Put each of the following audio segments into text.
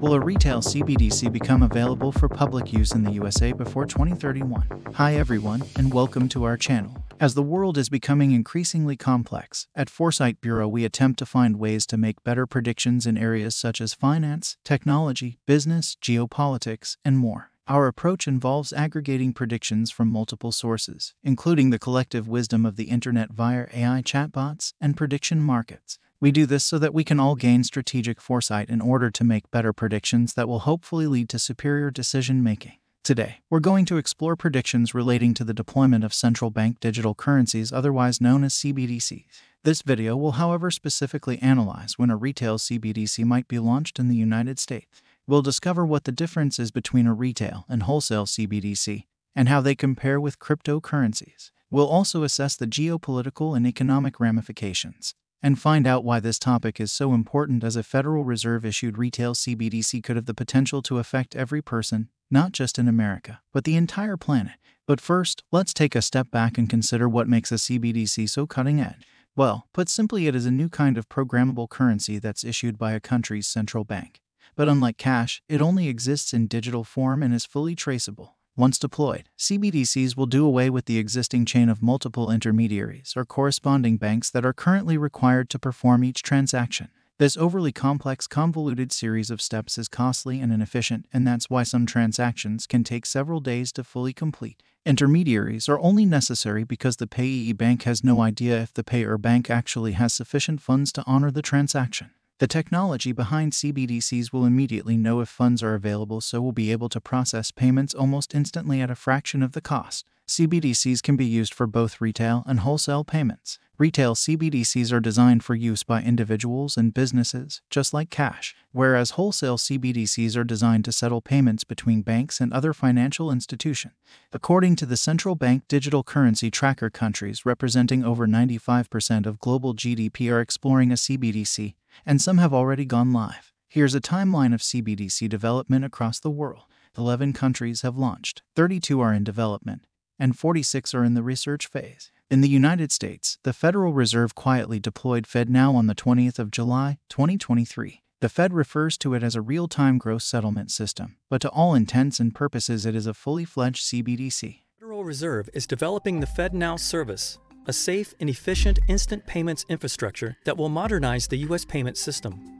Will a retail CBDC become available for public use in the USA before 2031? Hi everyone, and welcome to our channel. As the world is becoming increasingly complex, at Foresight Bureau we attempt to find ways to make better predictions in areas such as finance, technology, business, geopolitics, and more. Our approach involves aggregating predictions from multiple sources, including the collective wisdom of the internet via AI chatbots and prediction markets. We do this so that we can all gain strategic foresight in order to make better predictions that will hopefully lead to superior decision making. Today, we're going to explore predictions relating to the deployment of central bank digital currencies, otherwise known as CBDCs. This video will, however, specifically analyze when a retail CBDC might be launched in the United States. We'll discover what the difference is between a retail and wholesale CBDC and how they compare with cryptocurrencies. We'll also assess the geopolitical and economic ramifications and find out why this topic is so important as a Federal Reserve issued retail CBDC could have the potential to affect every person, not just in America, but the entire planet. But first, let's take a step back and consider what makes a CBDC so cutting edge. Well, put simply, it is a new kind of programmable currency that's issued by a country's central bank. But unlike cash, it only exists in digital form and is fully traceable. Once deployed, CBDCs will do away with the existing chain of multiple intermediaries or corresponding banks that are currently required to perform each transaction. This overly complex, convoluted series of steps is costly and inefficient, and that's why some transactions can take several days to fully complete. Intermediaries are only necessary because the payee bank has no idea if the payer bank actually has sufficient funds to honor the transaction. The technology behind CBDCs will immediately know if funds are available, so we'll be able to process payments almost instantly at a fraction of the cost. CBDCs can be used for both retail and wholesale payments. Retail CBDCs are designed for use by individuals and businesses, just like cash, whereas wholesale CBDCs are designed to settle payments between banks and other financial institutions. According to the Central Bank Digital Currency Tracker, countries representing over 95% of global GDP are exploring a CBDC, and some have already gone live. Here's a timeline of CBDC development across the world. 11 countries have launched, 32 are in development, and 46 are in the research phase. In the United States, the Federal Reserve quietly deployed FedNow on the 20th of July, 2023. The Fed refers to it as a real time gross settlement system, but to all intents and purposes, it is a fully fledged CBDC. The Federal Reserve is developing the FedNow service, a safe and efficient instant payments infrastructure that will modernize the U.S. payment system.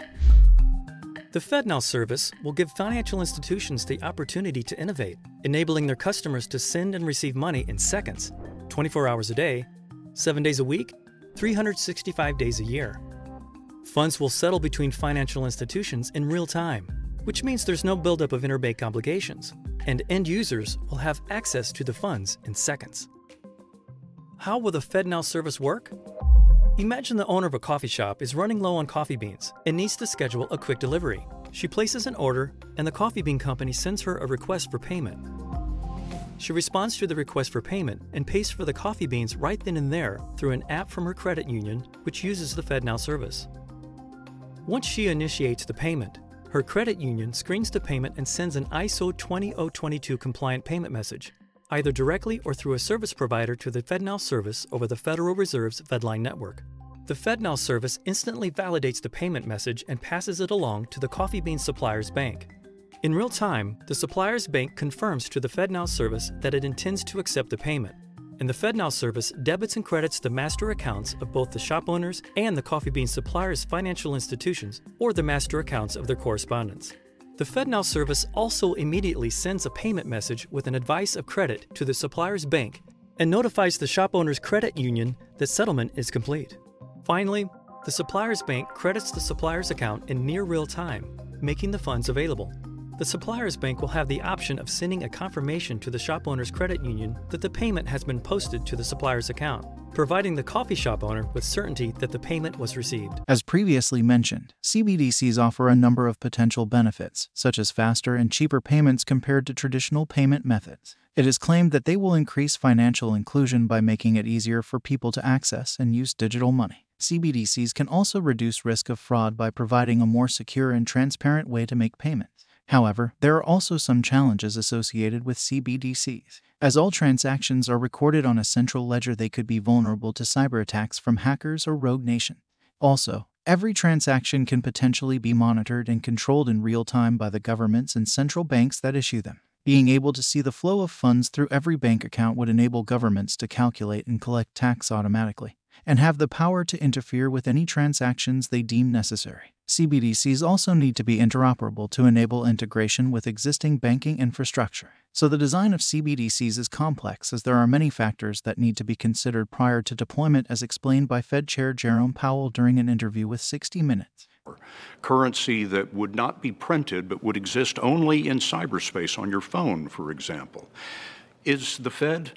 The FedNow service will give financial institutions the opportunity to innovate, enabling their customers to send and receive money in seconds, 24 hours a day, 7 days a week, 365 days a year. Funds will settle between financial institutions in real time, which means there's no buildup of interbank obligations, and end users will have access to the funds in seconds. How will the FedNow service work? Imagine the owner of a coffee shop is running low on coffee beans and needs to schedule a quick delivery. She places an order, and the coffee bean company sends her a request for payment. She responds to the request for payment and pays for the coffee beans right then and there through an app from her credit union, which uses the FedNow service. Once she initiates the payment, her credit union screens the payment and sends an ISO 20022 compliant payment message, either directly or through a service provider to the FedNow service over the Federal Reserve's FedLine network. The FedNow service instantly validates the payment message and passes it along to the coffee bean supplier's bank. In real time, the supplier's bank confirms to the FedNow service that it intends to accept the payment, and the FedNow service debits and credits the master accounts of both the shop owners and the coffee bean supplier's financial institutions or the master accounts of their correspondents. The FedNow service also immediately sends a payment message with an advice of credit to the supplier's bank and notifies the shop owner's credit union that settlement is complete. Finally, the supplier's bank credits the supplier's account in near real time, making the funds available. The supplier's bank will have the option of sending a confirmation to the shop owner's credit union that the payment has been posted to the supplier's account providing the coffee shop owner with certainty that the payment was received. As previously mentioned, CBDCs offer a number of potential benefits, such as faster and cheaper payments compared to traditional payment methods. It is claimed that they will increase financial inclusion by making it easier for people to access and use digital money. CBDCs can also reduce risk of fraud by providing a more secure and transparent way to make payments. However, there are also some challenges associated with CBDCs. As all transactions are recorded on a central ledger, they could be vulnerable to cyber attacks from hackers or rogue nation. Also, Every transaction can potentially be monitored and controlled in real time by the governments and central banks that issue them. Being able to see the flow of funds through every bank account would enable governments to calculate and collect tax automatically and have the power to interfere with any transactions they deem necessary. CBDCs also need to be interoperable to enable integration with existing banking infrastructure. So, the design of CBDCs is complex as there are many factors that need to be considered prior to deployment, as explained by Fed Chair Jerome Powell during an interview with 60 Minutes. Currency that would not be printed but would exist only in cyberspace on your phone, for example. Is the Fed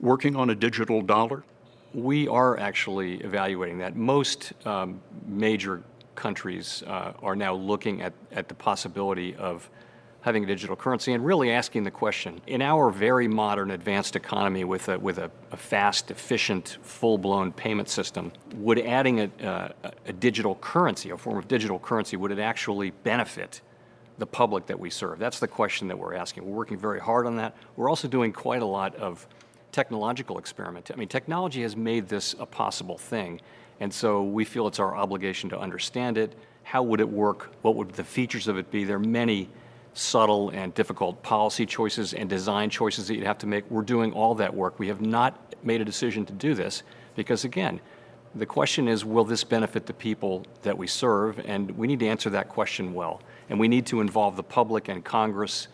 working on a digital dollar? We are actually evaluating that. Most um, major countries uh, are now looking at, at the possibility of having a digital currency and really asking the question in our very modern advanced economy with a, with a, a fast efficient full-blown payment system would adding a, uh, a digital currency a form of digital currency would it actually benefit the public that we serve? That's the question that we're asking. We're working very hard on that. We're also doing quite a lot of technological experiment i mean technology has made this a possible thing and so we feel it's our obligation to understand it how would it work what would the features of it be there are many subtle and difficult policy choices and design choices that you'd have to make. We're doing all that work. We have not made a decision to do this because, again, the question is will this benefit the people that we serve? And we need to answer that question well. And we need to involve the public and Congress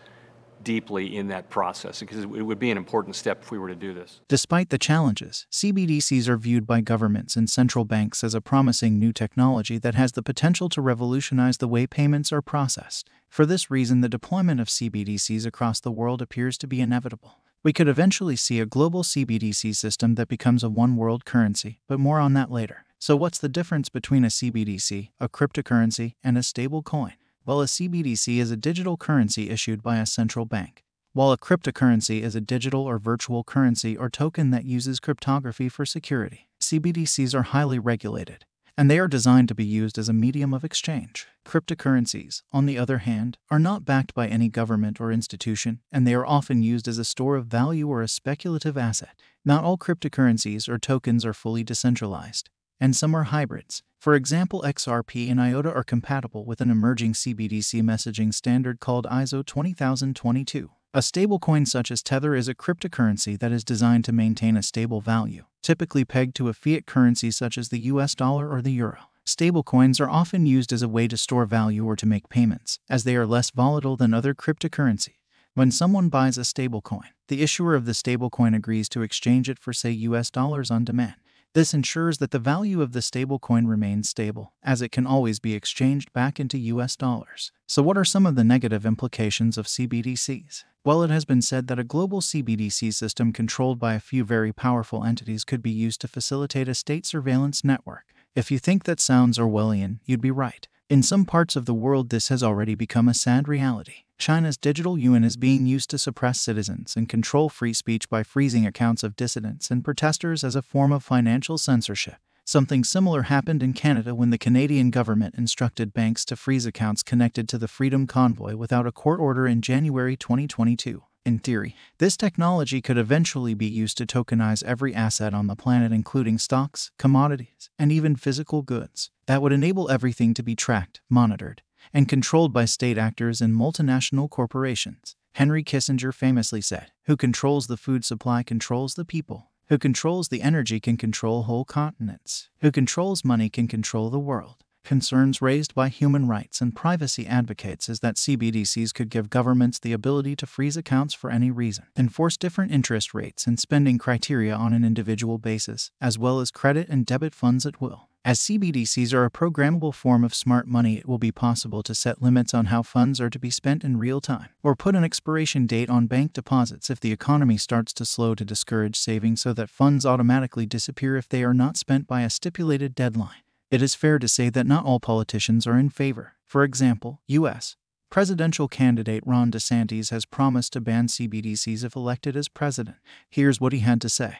deeply in that process because it would be an important step if we were to do this. Despite the challenges, CBDCs are viewed by governments and central banks as a promising new technology that has the potential to revolutionize the way payments are processed. For this reason, the deployment of CBDCs across the world appears to be inevitable. We could eventually see a global CBDC system that becomes a one world currency, but more on that later. So, what's the difference between a CBDC, a cryptocurrency, and a stable coin? Well, a CBDC is a digital currency issued by a central bank, while a cryptocurrency is a digital or virtual currency or token that uses cryptography for security. CBDCs are highly regulated, and they are designed to be used as a medium of exchange. Cryptocurrencies, on the other hand, are not backed by any government or institution, and they are often used as a store of value or a speculative asset. Not all cryptocurrencies or tokens are fully decentralized, and some are hybrids. For example, XRP and IOTA are compatible with an emerging CBDC messaging standard called ISO 20022. A stablecoin such as Tether is a cryptocurrency that is designed to maintain a stable value, typically pegged to a fiat currency such as the US dollar or the euro. Stablecoins are often used as a way to store value or to make payments, as they are less volatile than other cryptocurrency. When someone buys a stablecoin, the issuer of the stablecoin agrees to exchange it for, say, US dollars on demand. This ensures that the value of the stablecoin remains stable, as it can always be exchanged back into US dollars. So, what are some of the negative implications of CBDCs? Well, it has been said that a global CBDC system controlled by a few very powerful entities could be used to facilitate a state surveillance network. If you think that sounds Orwellian, you'd be right. In some parts of the world, this has already become a sad reality. China's digital yuan is being used to suppress citizens and control free speech by freezing accounts of dissidents and protesters as a form of financial censorship. Something similar happened in Canada when the Canadian government instructed banks to freeze accounts connected to the Freedom Convoy without a court order in January 2022. In theory, this technology could eventually be used to tokenize every asset on the planet, including stocks, commodities, and even physical goods. That would enable everything to be tracked, monitored, and controlled by state actors and multinational corporations. Henry Kissinger famously said, Who controls the food supply controls the people. Who controls the energy can control whole continents. Who controls money can control the world. Concerns raised by human rights and privacy advocates is that CBDCs could give governments the ability to freeze accounts for any reason, enforce different interest rates and spending criteria on an individual basis, as well as credit and debit funds at will. As CBDCs are a programmable form of smart money, it will be possible to set limits on how funds are to be spent in real time, or put an expiration date on bank deposits if the economy starts to slow to discourage saving so that funds automatically disappear if they are not spent by a stipulated deadline. It is fair to say that not all politicians are in favor. For example, U.S. Presidential candidate Ron DeSantis has promised to ban CBDCs if elected as president. Here's what he had to say.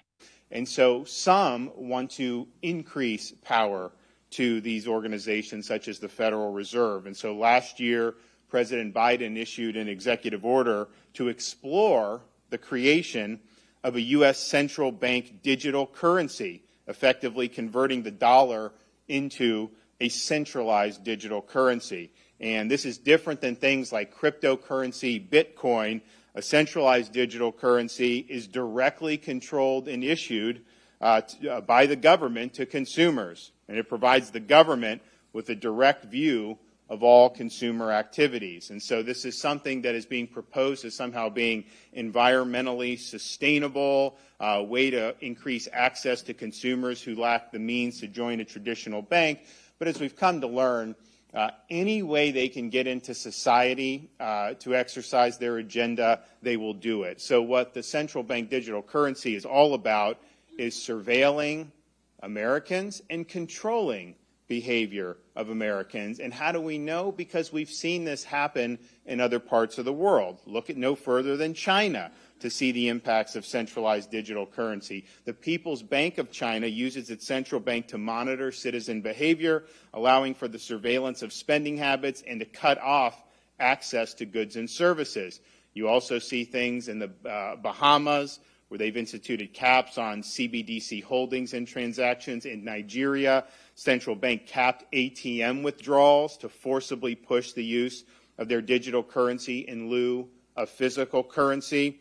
And so some want to increase power to these organizations such as the Federal Reserve. And so last year, President Biden issued an executive order to explore the creation of a U.S. central bank digital currency, effectively converting the dollar into a centralized digital currency. And this is different than things like cryptocurrency, Bitcoin. A centralized digital currency is directly controlled and issued uh, to, uh, by the government to consumers. And it provides the government with a direct view of all consumer activities. And so this is something that is being proposed as somehow being environmentally sustainable, a uh, way to increase access to consumers who lack the means to join a traditional bank. But as we've come to learn, uh, any way they can get into society uh, to exercise their agenda, they will do it. So, what the central bank digital currency is all about is surveilling Americans and controlling behavior of Americans. And how do we know? Because we've seen this happen in other parts of the world. Look at no further than China to see the impacts of centralized digital currency. The People's Bank of China uses its central bank to monitor citizen behavior, allowing for the surveillance of spending habits and to cut off access to goods and services. You also see things in the uh, Bahamas where they've instituted caps on CBDC holdings and transactions. In Nigeria, central bank capped ATM withdrawals to forcibly push the use of their digital currency in lieu of physical currency.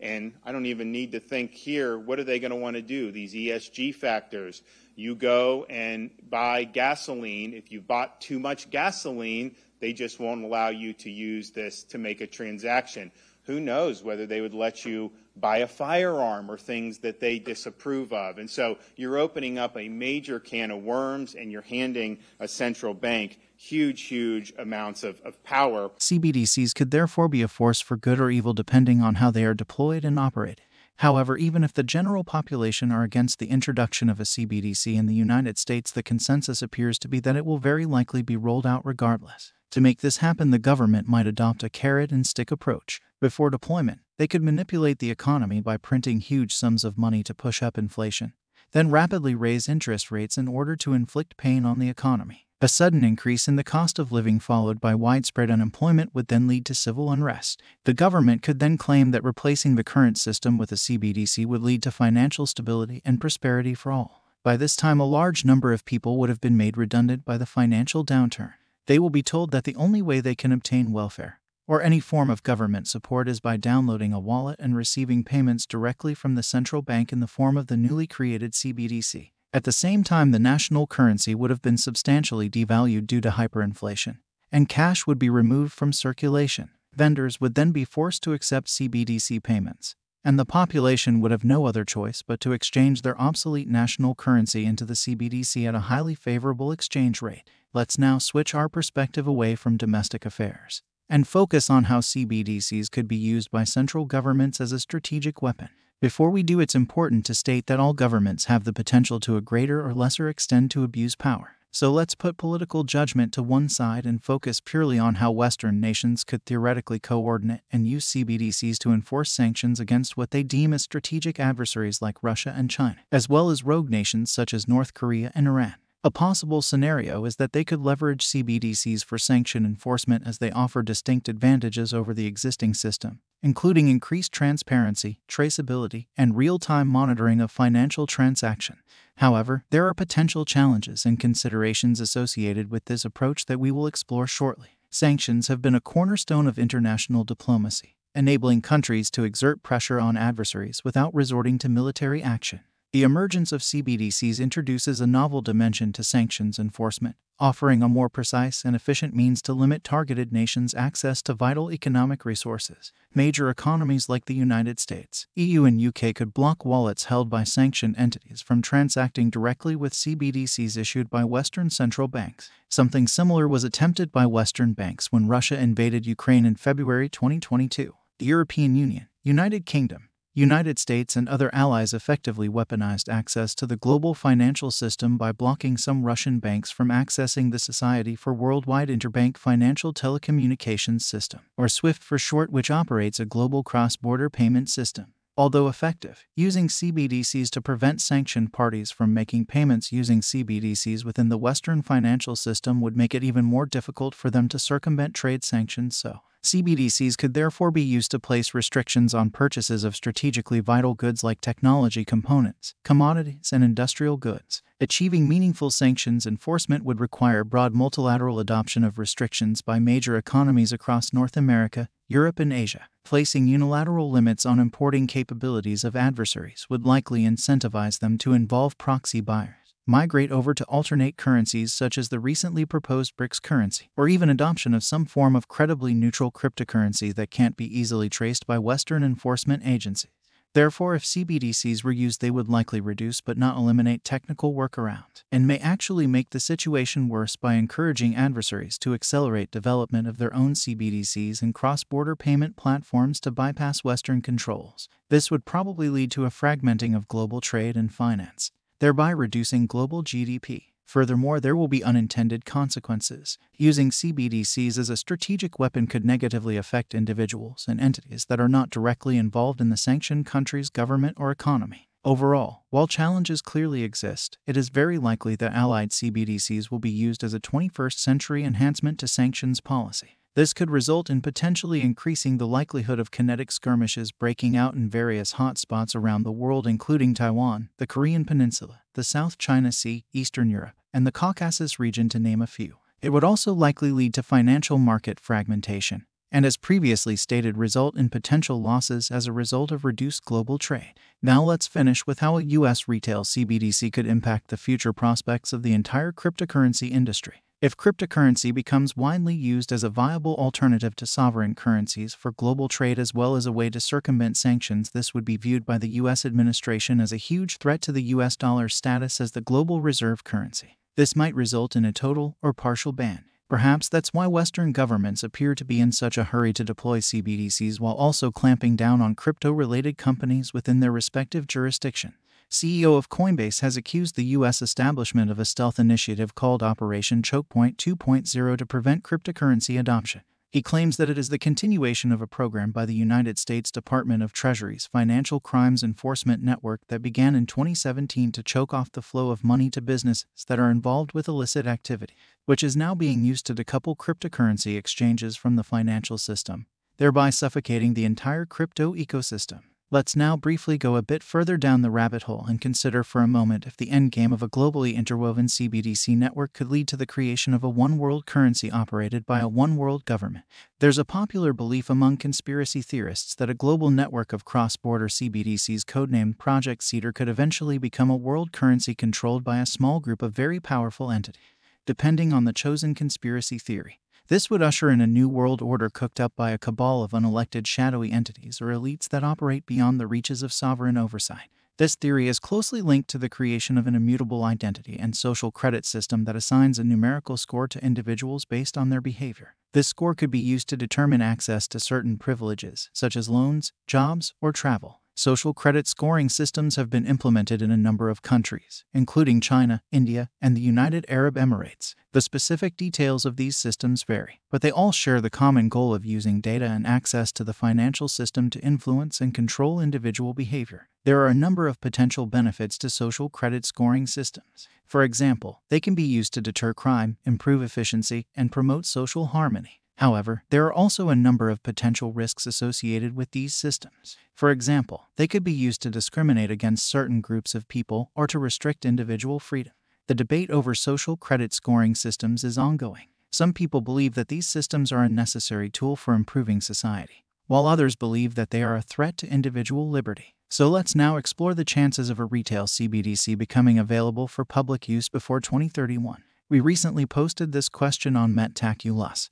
And I don't even need to think here, what are they going to want to do? These ESG factors. You go and buy gasoline. If you bought too much gasoline, they just won't allow you to use this to make a transaction. Who knows whether they would let you buy a firearm or things that they disapprove of. And so you're opening up a major can of worms and you're handing a central bank huge, huge amounts of, of power. CBDCs could therefore be a force for good or evil depending on how they are deployed and operated. However, even if the general population are against the introduction of a CBDC in the United States, the consensus appears to be that it will very likely be rolled out regardless. To make this happen, the government might adopt a carrot and stick approach. Before deployment, they could manipulate the economy by printing huge sums of money to push up inflation, then rapidly raise interest rates in order to inflict pain on the economy. A sudden increase in the cost of living, followed by widespread unemployment, would then lead to civil unrest. The government could then claim that replacing the current system with a CBDC would lead to financial stability and prosperity for all. By this time, a large number of people would have been made redundant by the financial downturn they will be told that the only way they can obtain welfare or any form of government support is by downloading a wallet and receiving payments directly from the central bank in the form of the newly created CBDC. At the same time, the national currency would have been substantially devalued due to hyperinflation, and cash would be removed from circulation. Vendors would then be forced to accept CBDC payments, and the population would have no other choice but to exchange their obsolete national currency into the CBDC at a highly favorable exchange rate. Let's now switch our perspective away from domestic affairs and focus on how CBDCs could be used by central governments as a strategic weapon. Before we do, it's important to state that all governments have the potential to a greater or lesser extent to abuse power. So let's put political judgment to one side and focus purely on how Western nations could theoretically coordinate and use CBDCs to enforce sanctions against what they deem as strategic adversaries like Russia and China, as well as rogue nations such as North Korea and Iran. A possible scenario is that they could leverage CBDCs for sanction enforcement as they offer distinct advantages over the existing system, including increased transparency, traceability, and real time monitoring of financial transactions. However, there are potential challenges and considerations associated with this approach that we will explore shortly. Sanctions have been a cornerstone of international diplomacy, enabling countries to exert pressure on adversaries without resorting to military action. The emergence of CBDCs introduces a novel dimension to sanctions enforcement, offering a more precise and efficient means to limit targeted nations' access to vital economic resources. Major economies like the United States, EU, and UK could block wallets held by sanctioned entities from transacting directly with CBDCs issued by Western central banks. Something similar was attempted by Western banks when Russia invaded Ukraine in February 2022. The European Union, United Kingdom, United States and other allies effectively weaponized access to the global financial system by blocking some Russian banks from accessing the Society for Worldwide Interbank Financial Telecommunications System, or SWIFT for short, which operates a global cross border payment system. Although effective, using CBDCs to prevent sanctioned parties from making payments using CBDCs within the Western financial system would make it even more difficult for them to circumvent trade sanctions. So, CBDCs could therefore be used to place restrictions on purchases of strategically vital goods like technology components, commodities, and industrial goods. Achieving meaningful sanctions enforcement would require broad multilateral adoption of restrictions by major economies across North America, Europe, and Asia. Placing unilateral limits on importing capabilities of adversaries would likely incentivize them to involve proxy buyers migrate over to alternate currencies such as the recently proposed BRICS currency, or even adoption of some form of credibly neutral cryptocurrency that can't be easily traced by Western enforcement agencies. Therefore, if CBDCs were used, they would likely reduce but not eliminate technical workaround, and may actually make the situation worse by encouraging adversaries to accelerate development of their own CBDCs and cross border payment platforms to bypass Western controls. This would probably lead to a fragmenting of global trade and finance, thereby reducing global GDP. Furthermore, there will be unintended consequences. Using CBDCs as a strategic weapon could negatively affect individuals and entities that are not directly involved in the sanctioned country's government or economy. Overall, while challenges clearly exist, it is very likely that allied CBDCs will be used as a 21st century enhancement to sanctions policy. This could result in potentially increasing the likelihood of kinetic skirmishes breaking out in various hotspots around the world, including Taiwan, the Korean Peninsula, the South China Sea, Eastern Europe, and the Caucasus region, to name a few. It would also likely lead to financial market fragmentation, and as previously stated, result in potential losses as a result of reduced global trade. Now let's finish with how a U.S. retail CBDC could impact the future prospects of the entire cryptocurrency industry. If cryptocurrency becomes widely used as a viable alternative to sovereign currencies for global trade as well as a way to circumvent sanctions, this would be viewed by the U.S. administration as a huge threat to the U.S. dollar's status as the global reserve currency. This might result in a total or partial ban. Perhaps that's why Western governments appear to be in such a hurry to deploy CBDCs while also clamping down on crypto related companies within their respective jurisdiction. CEO of Coinbase has accused the U.S. establishment of a stealth initiative called Operation Chokepoint 2.0 to prevent cryptocurrency adoption. He claims that it is the continuation of a program by the United States Department of Treasury's Financial Crimes Enforcement Network that began in 2017 to choke off the flow of money to businesses that are involved with illicit activity, which is now being used to decouple cryptocurrency exchanges from the financial system, thereby suffocating the entire crypto ecosystem. Let's now briefly go a bit further down the rabbit hole and consider for a moment if the endgame of a globally interwoven CBDC network could lead to the creation of a one world currency operated by a one world government. There's a popular belief among conspiracy theorists that a global network of cross border CBDCs, codenamed Project Cedar, could eventually become a world currency controlled by a small group of very powerful entities, depending on the chosen conspiracy theory. This would usher in a new world order cooked up by a cabal of unelected shadowy entities or elites that operate beyond the reaches of sovereign oversight. This theory is closely linked to the creation of an immutable identity and social credit system that assigns a numerical score to individuals based on their behavior. This score could be used to determine access to certain privileges, such as loans, jobs, or travel. Social credit scoring systems have been implemented in a number of countries, including China, India, and the United Arab Emirates. The specific details of these systems vary, but they all share the common goal of using data and access to the financial system to influence and control individual behavior. There are a number of potential benefits to social credit scoring systems. For example, they can be used to deter crime, improve efficiency, and promote social harmony. However, there are also a number of potential risks associated with these systems. For example, they could be used to discriminate against certain groups of people or to restrict individual freedom. The debate over social credit scoring systems is ongoing. Some people believe that these systems are a necessary tool for improving society, while others believe that they are a threat to individual liberty. So let's now explore the chances of a retail CBDC becoming available for public use before 2031. We recently posted this question on Metaculus,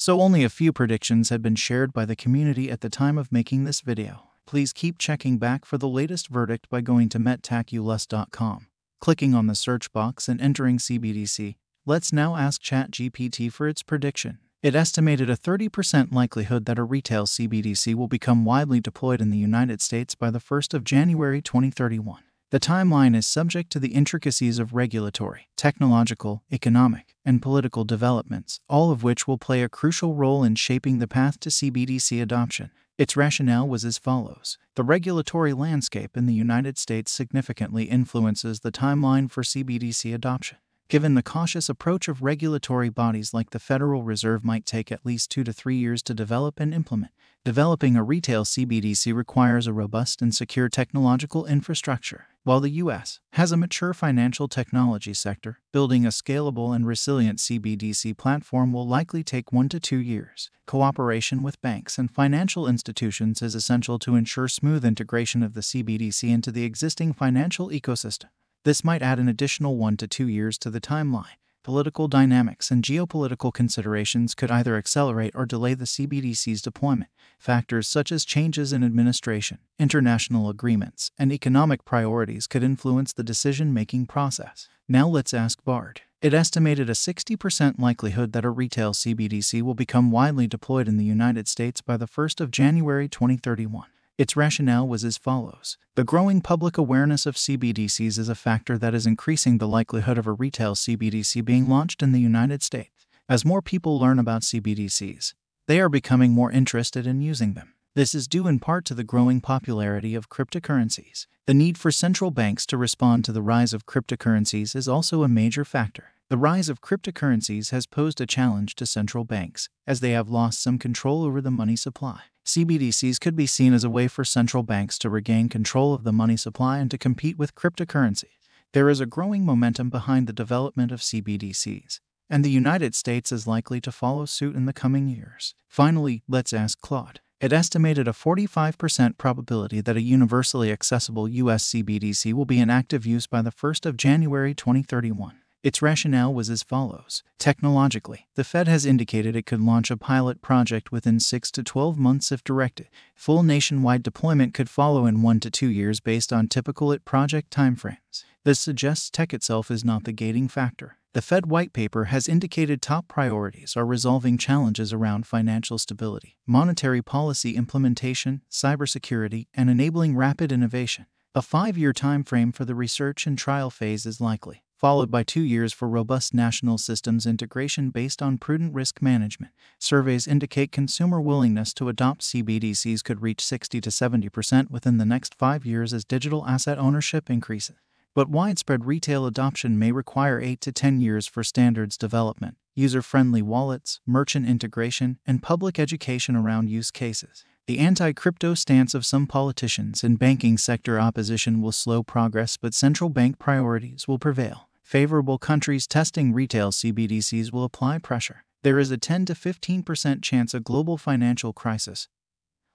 so only a few predictions had been shared by the community at the time of making this video. Please keep checking back for the latest verdict by going to metaculus.com, clicking on the search box and entering CBDC. Let's now ask ChatGPT for its prediction. It estimated a 30% likelihood that a retail CBDC will become widely deployed in the United States by the 1st of January 2031. The timeline is subject to the intricacies of regulatory, technological, economic, and political developments, all of which will play a crucial role in shaping the path to CBDC adoption. Its rationale was as follows The regulatory landscape in the United States significantly influences the timeline for CBDC adoption. given the cautious approach of regulatory bodies like the Federal Reserve might take at least two to three years to develop and implement. Developing a retail CBDC requires a robust and secure technological infrastructure. While the U.S. has a mature financial technology sector, building a scalable and resilient CBDC platform will likely take one to two years. Cooperation with banks and financial institutions is essential to ensure smooth integration of the CBDC into the existing financial ecosystem. This might add an additional one to two years to the timeline. Political dynamics and geopolitical considerations could either accelerate or delay the CBDC's deployment. Factors such as changes in administration, international agreements, and economic priorities could influence the decision making process. Now let's ask Bard. It estimated a 60% likelihood that a retail CBDC will become widely deployed in the United States by the 1st of January 2031. Its rationale was as follows The growing public awareness of CBDCs is a factor that is increasing the likelihood of a retail CBDC being launched in the United States. As more people learn about CBDCs, they are becoming more interested in using them. This is due in part to the growing popularity of cryptocurrencies. The need for central banks to respond to the rise of cryptocurrencies is also a major factor. The rise of cryptocurrencies has posed a challenge to central banks, as they have lost some control over the money supply. CBDCs could be seen as a way for central banks to regain control of the money supply and to compete with cryptocurrency. There is a growing momentum behind the development of CBDCs, and the United States is likely to follow suit in the coming years. Finally, let's ask Claude. It estimated a 45% probability that a universally accessible US CBDC will be in active use by the 1st of January 2031. Its rationale was as follows Technologically, the Fed has indicated it could launch a pilot project within 6 to 12 months if directed. Full nationwide deployment could follow in 1 to 2 years based on typical IT project timeframes. This suggests tech itself is not the gating factor. The Fed white paper has indicated top priorities are resolving challenges around financial stability, monetary policy implementation, cybersecurity, and enabling rapid innovation. A five year time frame for the research and trial phase is likely followed by two years for robust national systems integration based on prudent risk management. Surveys indicate consumer willingness to adopt CBDCs could reach 60 to 70% within the next five years as digital asset ownership increases. But widespread retail adoption may require 8 to 10 years for standards development, user friendly wallets, merchant integration, and public education around use cases. The anti crypto stance of some politicians and banking sector opposition will slow progress, but central bank priorities will prevail favorable countries testing retail CBDCs will apply pressure. There is a 10 to 15% chance a global financial crisis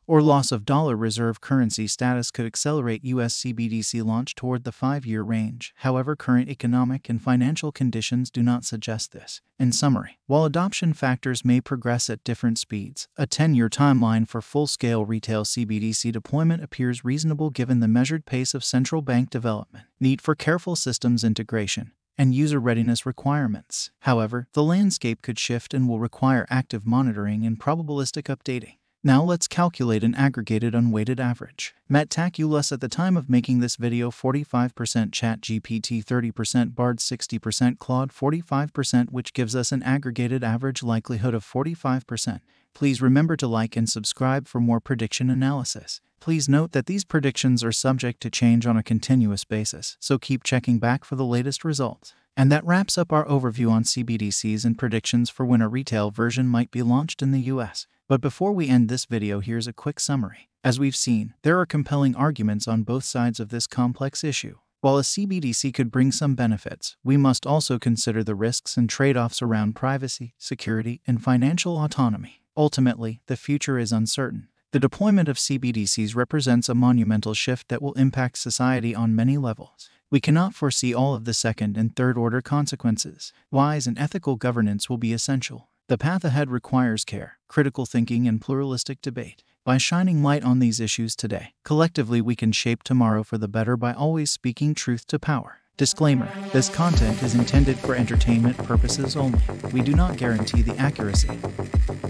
or loss of dollar reserve currency status could accelerate US CBDC launch toward the five year range. However, current economic and financial conditions do not suggest this. In summary, while adoption factors may progress at different speeds, a 10 year timeline for full scale retail CBDC deployment appears reasonable given the measured pace of central bank development, need for careful systems integration, and user readiness requirements. However, the landscape could shift and will require active monitoring and probabilistic updating. Now let's calculate an aggregated unweighted average. Matt Metaculus at the time of making this video 45% ChatGPT 30% Bard 60% Claude 45% which gives us an aggregated average likelihood of 45%. Please remember to like and subscribe for more prediction analysis. Please note that these predictions are subject to change on a continuous basis, so keep checking back for the latest results. And that wraps up our overview on CBDCs and predictions for when a retail version might be launched in the US. But before we end this video, here's a quick summary. As we've seen, there are compelling arguments on both sides of this complex issue. While a CBDC could bring some benefits, we must also consider the risks and trade offs around privacy, security, and financial autonomy. Ultimately, the future is uncertain. The deployment of CBDCs represents a monumental shift that will impact society on many levels. We cannot foresee all of the second and third order consequences. Wise and ethical governance will be essential. The path ahead requires care, critical thinking, and pluralistic debate. By shining light on these issues today, collectively we can shape tomorrow for the better by always speaking truth to power. Disclaimer This content is intended for entertainment purposes only. We do not guarantee the accuracy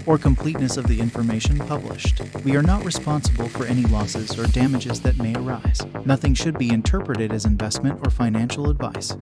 or completeness of the information published. We are not responsible for any losses or damages that may arise. Nothing should be interpreted as investment or financial advice.